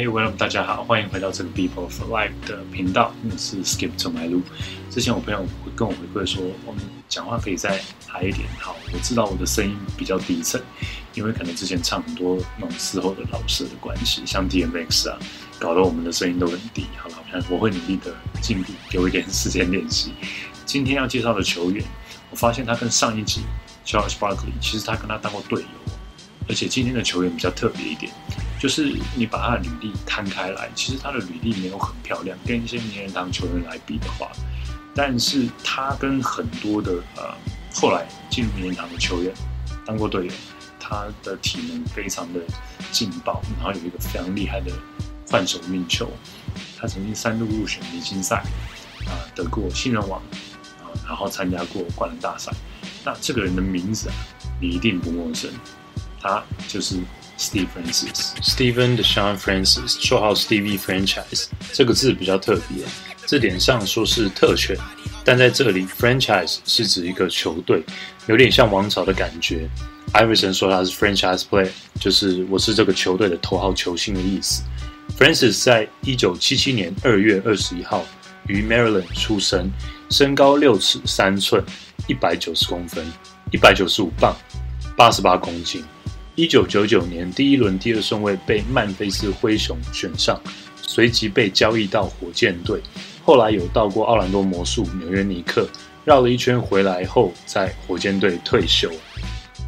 Hey, welcome，大家好，欢迎回到这个 People for Life 的频道。我是 Skip 走来路。之前我朋友会跟我回馈说，我们讲话可以再嗨一点。好，我知道我的声音比较低沉，因为可能之前唱很多那种嘶吼的老师的关系，像 DMX 啊，搞得我们的声音都很低。好了，我会努力的进步，给我一点时间练习。今天要介绍的球员，我发现他跟上一集 Charles Barkley，其实他跟他当过队友，而且今天的球员比较特别一点。就是你把他的履历摊开来，其实他的履历没有很漂亮，跟一些名人堂球员来比的话，但是他跟很多的呃后来进入名人堂的球员当过队友，他的体能非常的劲爆，然后有一个非常厉害的换手运球，他曾经三度入选明星赛，啊得过新人王，啊然后参加过灌篮大赛，那这个人的名字啊你一定不陌生，他就是。Steve Francis，Stephen Deshaun Francis，绰号 Stevie Franchise，这个字比较特别，字典上说是特权，但在这里 Franchise 是指一个球队，有点像王朝的感觉。Iverson 说他是 Franchise Player，就是我是这个球队的头号球星的意思。Francis 在一九七七年二月二十一号于 Maryland 出生，身高六尺三寸，一百九十公分，一百九十五磅，八十八公斤。一九九九年，第一轮第二顺位被曼菲斯灰熊选上，随即被交易到火箭队。后来有到过奥兰多魔术、纽约尼克，绕了一圈回来后，在火箭队退休。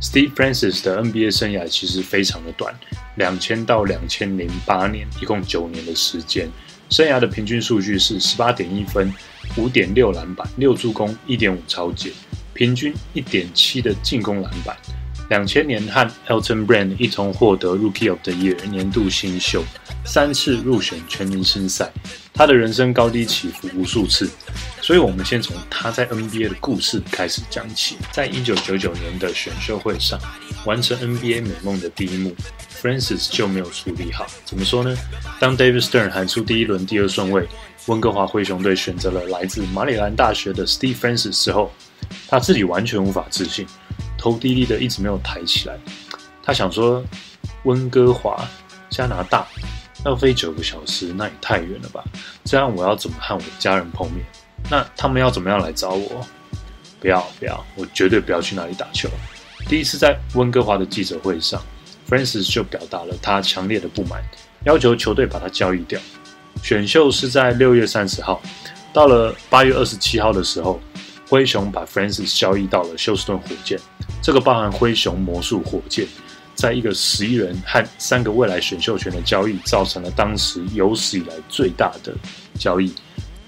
Steve Francis 的 NBA 生涯其实非常的短，两千到两千零八年，一共九年的时间。生涯的平均数据是十八点一分、五点六篮板、六助攻、一点五超解，平均一点七的进攻篮板。两千年和 Elton Brand 一同获得 Rookie of the Year 年度新秀，三次入选全明星赛。他的人生高低起伏无数次，所以我们先从他在 NBA 的故事开始讲起。在一九九九年的选秀会上，完成 NBA 美梦的第一幕，Francis 就没有处理好。怎么说呢？当 David Stern 喊出第一轮第二顺位，温哥华灰熊队选择了来自马里兰大学的 Steve Francis 之后，他自己完全无法置信。头低低的，一直没有抬起来。他想说，温哥华，加拿大，要飞九个小时，那也太远了吧？这样我要怎么和我家人碰面？那他们要怎么样来找我？不要不要，我绝对不要去那里打球。第一次在温哥华的记者会上，Francis 就表达了他强烈的不满，要求球队把他交易掉。选秀是在六月三十号，到了八月二十七号的时候，灰熊把 Francis 交易到了休斯顿火箭。这个包含灰熊、魔术、火箭，在一个十一人和三个未来选秀权的交易，造成了当时有史以来最大的交易。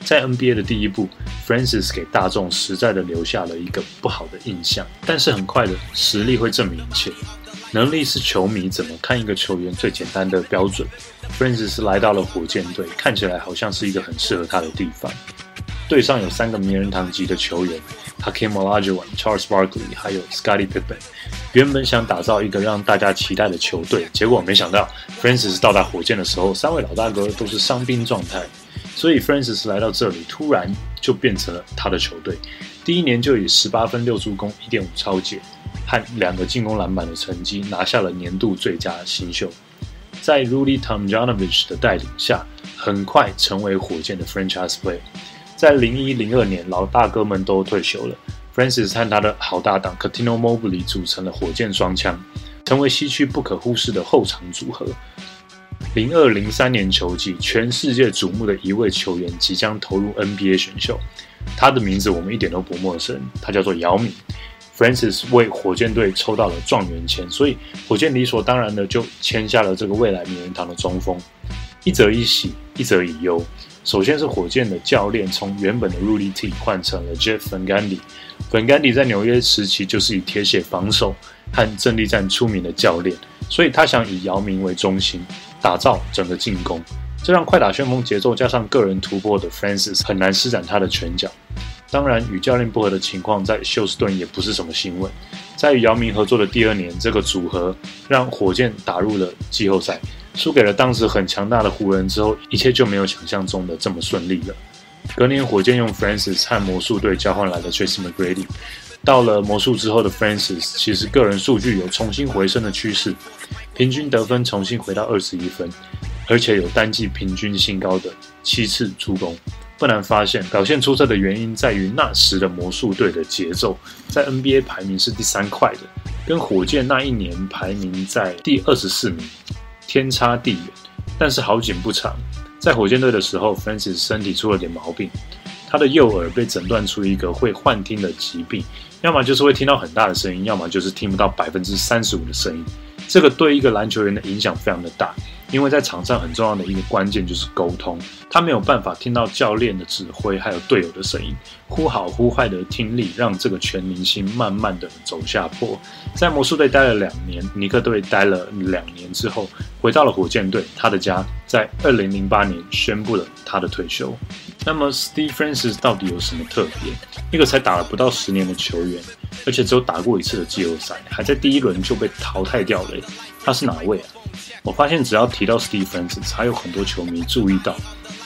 在 NBA 的第一步，Francis 给大众实在的留下了一个不好的印象。但是很快的，实力会证明一切。能力是球迷怎么看一个球员最简单的标准。Francis 来到了火箭队，看起来好像是一个很适合他的地方。队上有三个名人堂级的球员。Hakeem Olajuwon、Charles Barkley 还有 Scottie Pippen，原本想打造一个让大家期待的球队，结果没想到 Francis 到达火箭的时候，三位老大哥都是伤兵状态，所以 Francis 来到这里，突然就变成了他的球队。第一年就以十八分、六助攻、一点五超解和两个进攻篮板的成绩，拿下了年度最佳新秀。在 Rudy Tomjanovich 的带领下，很快成为火箭的 Franchise Player。在零一零二年，老大哥们都退休了，Francis 和他的好搭档 c a t i n o Mobley 组成了火箭双枪，成为西区不可忽视的后场组合。零二零三年球季，全世界瞩目的一位球员即将投入 NBA 选秀，他的名字我们一点都不陌生，他叫做姚明。Francis 为火箭队抽到了状元签，所以火箭理所当然的就签下了这个未来名人堂的中锋。一则一喜，一则以忧。首先是火箭的教练从原本的 Rudy T 换成了 Jeff Van Gundy。Van Gundy 在纽约时期就是以铁血防守和阵地战出名的教练，所以他想以姚明为中心打造整个进攻，这让快打旋风节奏加上个人突破的 Francis 很难施展他的拳脚。当然，与教练不合的情况在休斯顿也不是什么新闻。在与姚明合作的第二年，这个组合让火箭打入了季后赛。输给了当时很强大的湖人之后，一切就没有想象中的这么顺利了。隔年，火箭用 Francis 和魔术队交换来的 Tracy McGrady。到了魔术之后的 Francis，其实个人数据有重新回升的趋势，平均得分重新回到二十一分。而且有单季平均新高的七次助攻。不难发现，表现出色的原因在于那时的魔术队的节奏，在 NBA 排名是第三快的，跟火箭那一年排名在第二十四名，天差地远。但是好景不长，在火箭队的时候，Francis 身体出了点毛病，他的右耳被诊断出一个会幻听的疾病，要么就是会听到很大的声音，要么就是听不到百分之三十五的声音。这个对一个篮球员的影响非常的大。因为在场上很重要的一个关键就是沟通，他没有办法听到教练的指挥，还有队友的声音，呼好呼坏的听力让这个全明星慢慢的走下坡。在魔术队待了两年，尼克队待了两年之后，回到了火箭队，他的家，在二零零八年宣布了他的退休。那么，Steve Francis 到底有什么特别？一个才打了不到十年的球员，而且只有打过一次的季后赛，还在第一轮就被淘汰掉了，他是哪位啊？我发现只要提到 Stevens，才有很多球迷注意到，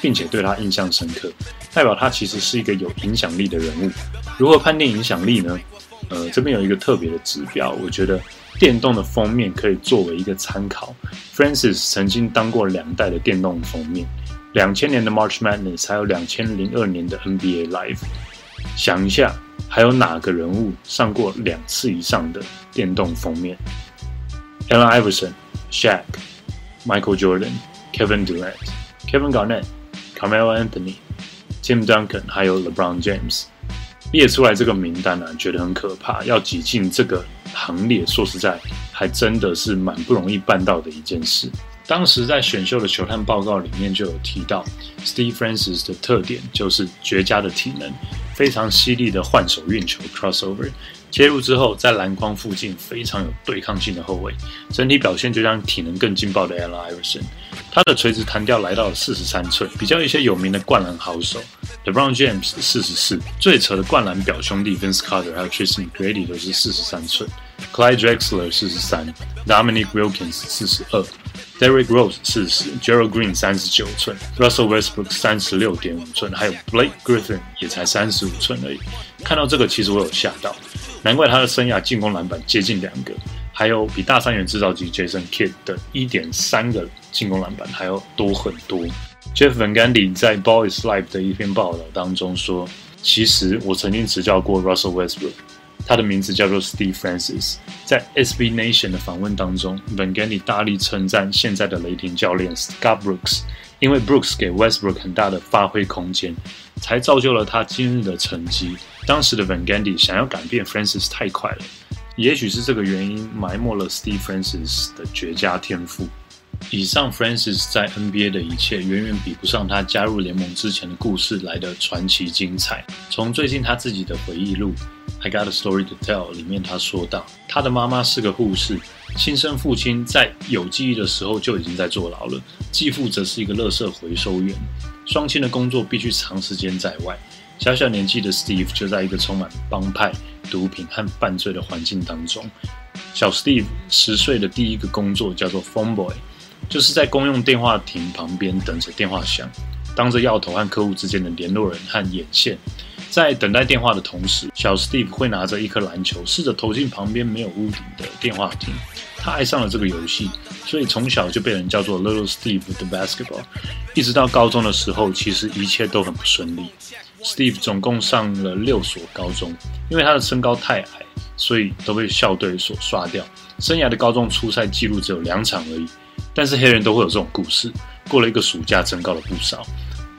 并且对他印象深刻，代表他其实是一个有影响力的人物。如何判定影响力呢？呃，这边有一个特别的指标，我觉得电动的封面可以作为一个参考。Francis 曾经当过两代的电动封面。两千年的 March Madness，还有两千零二年的 NBA Live，想一下，还有哪个人物上过两次以上的电动封面？Allen Iverson、Shaq、Michael Jordan、Kevin Durant、Kevin Garnett、Carmelo Anthony、Tim Duncan，还有 LeBron James，列出来这个名单呢，觉得很可怕。要挤进这个行列，说实在，还真的是蛮不容易办到的一件事。当时在选秀的球探报告里面就有提到，Steve Francis 的特点就是绝佳的体能，非常犀利的换手运球 （crossover），切入之后在篮筐附近非常有对抗性的后卫，整体表现就像体能更劲爆的 Allen Iverson。他的垂直弹跳来到了四十三寸，比较一些有名的灌篮好手，LeBron James 四十四，最扯的灌篮表兄弟 Vince Carter 还有 Tristan Grady 都是四十三寸，Clyde Drexler 四十三，Dominic Wilkins 四十二。Derrick Rose 四十，Gerald Green 三十九寸，Russell Westbrook 三十六点五寸，还有 Blake Griffin 也才三十五寸而已。看到这个，其实我有吓到，难怪他的生涯进攻篮板接近两个，还有比大三元制造机 Jason Kidd 的一点三个进攻篮板还要多很多。Jeff Van Gundy 在 Boys Life 的一篇报道当中说：“其实我曾经执教过 Russell Westbrook。”他的名字叫做 Steve Francis。在 SB Nation 的访问当中，Van Gundy 大力称赞现在的雷霆教练 Scott Brooks，因为 Brooks 给 Westbrook 很大的发挥空间，才造就了他今日的成绩。当时的 Van Gundy 想要改变 Francis 太快了，也许是这个原因埋没了 Steve Francis 的绝佳天赋。以上 Francis 在 NBA 的一切，远远比不上他加入联盟之前的故事来的传奇精彩。从最近他自己的回忆录。I got a story to tell。里面他说到，他的妈妈是个护士，亲生父亲在有记忆的时候就已经在坐牢了，继父则是一个垃圾回收员，双亲的工作必须长时间在外。小小年纪的 Steve 就在一个充满帮派、毒品和犯罪的环境当中。小 Steve 十岁的第一个工作叫做 phone boy，就是在公用电话亭旁边等着电话响，当着要头和客户之间的联络人和眼线。在等待电话的同时，小 Steve 会拿着一颗篮球，试着投进旁边没有屋顶的电话亭。他爱上了这个游戏，所以从小就被人叫做 Little Steve the Basketball。一直到高中的时候，其实一切都很不顺利。Steve 总共上了六所高中，因为他的身高太矮，所以都被校队所刷掉。生涯的高中初赛记录只有两场而已。但是黑人都会有这种故事，过了一个暑假，增高了不少。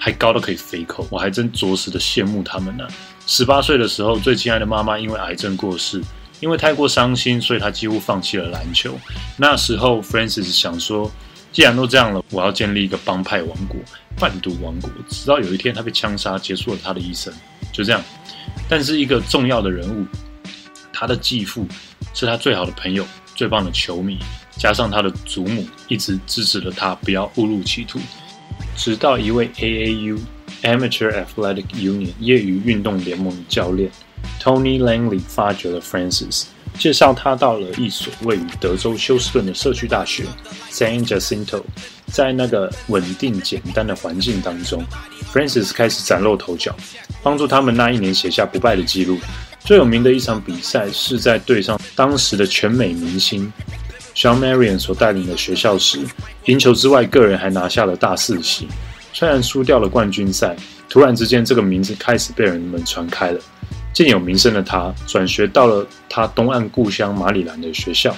还高到可以飞扣，我还真着实的羡慕他们呢。十八岁的时候，最亲爱的妈妈因为癌症过世，因为太过伤心，所以他几乎放弃了篮球。那时候，Francis 想说，既然都这样了，我要建立一个帮派王国、贩毒王国。直到有一天，他被枪杀，结束了他的一生。就这样。但是一个重要的人物，他的继父是他最好的朋友、最棒的球迷，加上他的祖母一直支持了他，不要误入歧途。直到一位 AAU Amateur Athletic Union 业余运动联盟的教练 Tony Langley 发掘了 Francis，介绍他到了一所位于德州休斯顿的社区大学 San Jacinto。在那个稳定简单的环境当中，Francis 开始崭露头角，帮助他们那一年写下不败的记录。最有名的一场比赛是在对上当时的全美明星。John Marion 所带领的学校时，赢球之外，个人还拿下了大四喜。虽然输掉了冠军赛，突然之间这个名字开始被人们传开了。渐有名声的他，转学到了他东岸故乡马里兰的学校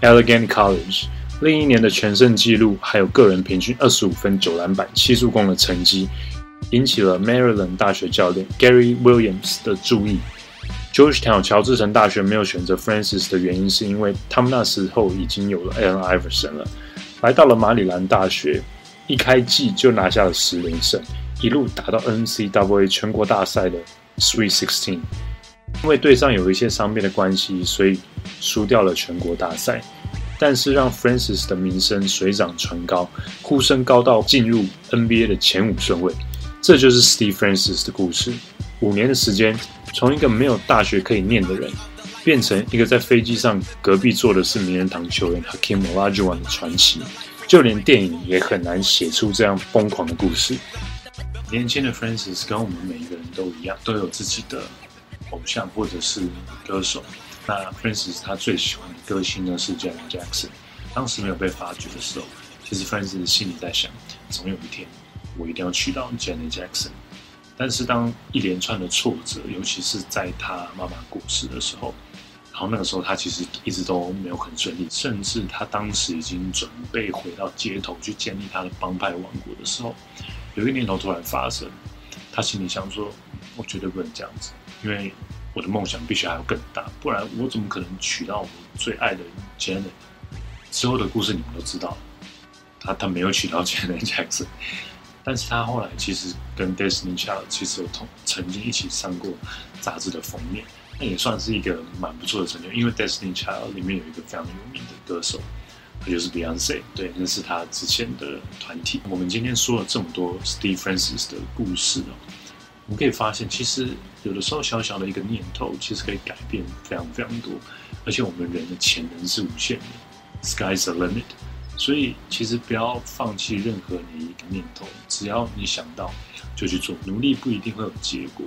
Elegant College。另一年的全胜纪录，还有个人平均二十五分、九篮板、七助攻的成绩，引起了 Maryland 大学教练 Gary Williams 的注意。Georgetown 乔治城大学没有选择 Francis 的原因，是因为他们那时候已经有了 Allen Iverson 了。来到了马里兰大学，一开季就拿下了十连胜，一路打到 NCAA 全国大赛的 Sweet Sixteen。因为队上有一些伤病的关系，所以输掉了全国大赛。但是让 Francis 的名声水涨船高，呼声高到进入 NBA 的前五顺位。这就是 Steve Francis 的故事。五年的时间，从一个没有大学可以念的人，变成一个在飞机上隔壁坐的是名人堂球员 Hakim Olajuwon 的传奇。就连电影也很难写出这样疯狂的故事。年轻的 Francis 跟我们每一个人都一样，都有自己的偶像或者是歌手。那 Francis 他最喜欢的歌星呢是 Janet Jackson。当时没有被发掘的时候，其实 Francis 心里在想，总有一天我一定要娶到 Janet Jackson。但是当一连串的挫折，尤其是在他妈妈过世的时候，然后那个时候他其实一直都没有很顺利，甚至他当时已经准备回到街头去建立他的帮派王国的时候，有一个念头突然发生，他心里想说：我绝对不能这样子，因为。我的梦想必须还要更大，不然我怎么可能娶到我最爱的 Janet？之后的故事你们都知道，他他没有娶到 Janet Jackson，但是他后来其实跟 Destiny Child 其实有同曾经一起上过杂志的封面，那也算是一个蛮不错的成就。因为 Destiny Child 里面有一个非常有名的歌手，他就是 Beyonce，对，那是他之前的团体。我们今天说了这么多 Steve Francis 的故事哦。我们可以发现，其实有的时候小小的一个念头，其实可以改变非常非常多。而且我们人的潜能是无限的，sky's the limit。所以其实不要放弃任何你一个念头，只要你想到就去做，努力不一定会有结果。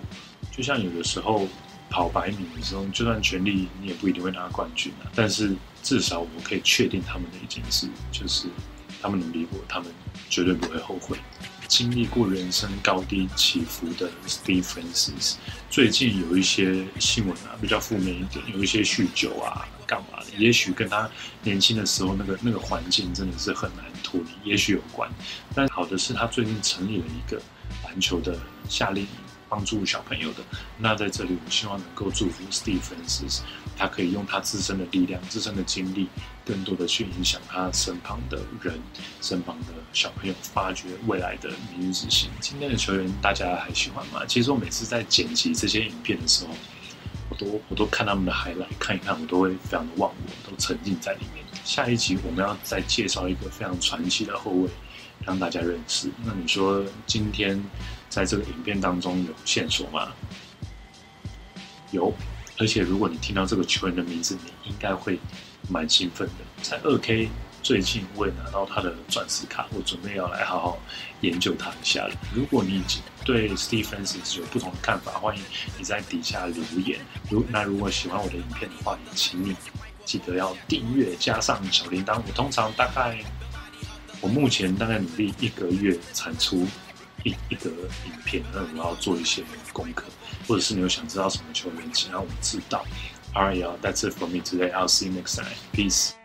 就像有的时候跑百米的时候，就算全力，你也不一定会拿冠军啊。但是至少我们可以确定他们的一件事，就是他们努力过，他们绝对不会后悔。经历过人生高低起伏的 Steve Francis，最近有一些新闻啊，比较负面一点，有一些酗酒啊，干嘛的？也许跟他年轻的时候那个那个环境真的是很难脱离，也许有关。但好的是他最近成立了一个篮球的夏令营，帮助小朋友的。那在这里，我希望能够祝福 Steve Francis，他可以用他自身的力量、自身的经历。更多的去影响他身旁的人，身旁的小朋友，发掘未来的明日之星。今天的球员大家还喜欢吗？其实我每次在剪辑这些影片的时候，我都我都看他们的海来看一看，我都会非常的忘我，都沉浸在里面。下一集我们要再介绍一个非常传奇的后卫，让大家认识。那你说今天在这个影片当中有线索吗？有，而且如果你听到这个球员的名字，你应该会。蛮兴奋的，在二 K 最近我也拿到他的钻石卡，我准备要来好好研究他一下了。如果你已经对 Steve Francis 有不同的看法，欢迎你在底下留言。如那如果喜欢我的影片的话，也请你记得要订阅加上小铃铛。我通常大概，我目前大概努力一个月产出一一个影片，那我要做一些功课，或者是你有想知道什么球员，请让我知道。Alright, y'all. That's it for me today. I'll see you next time. Peace.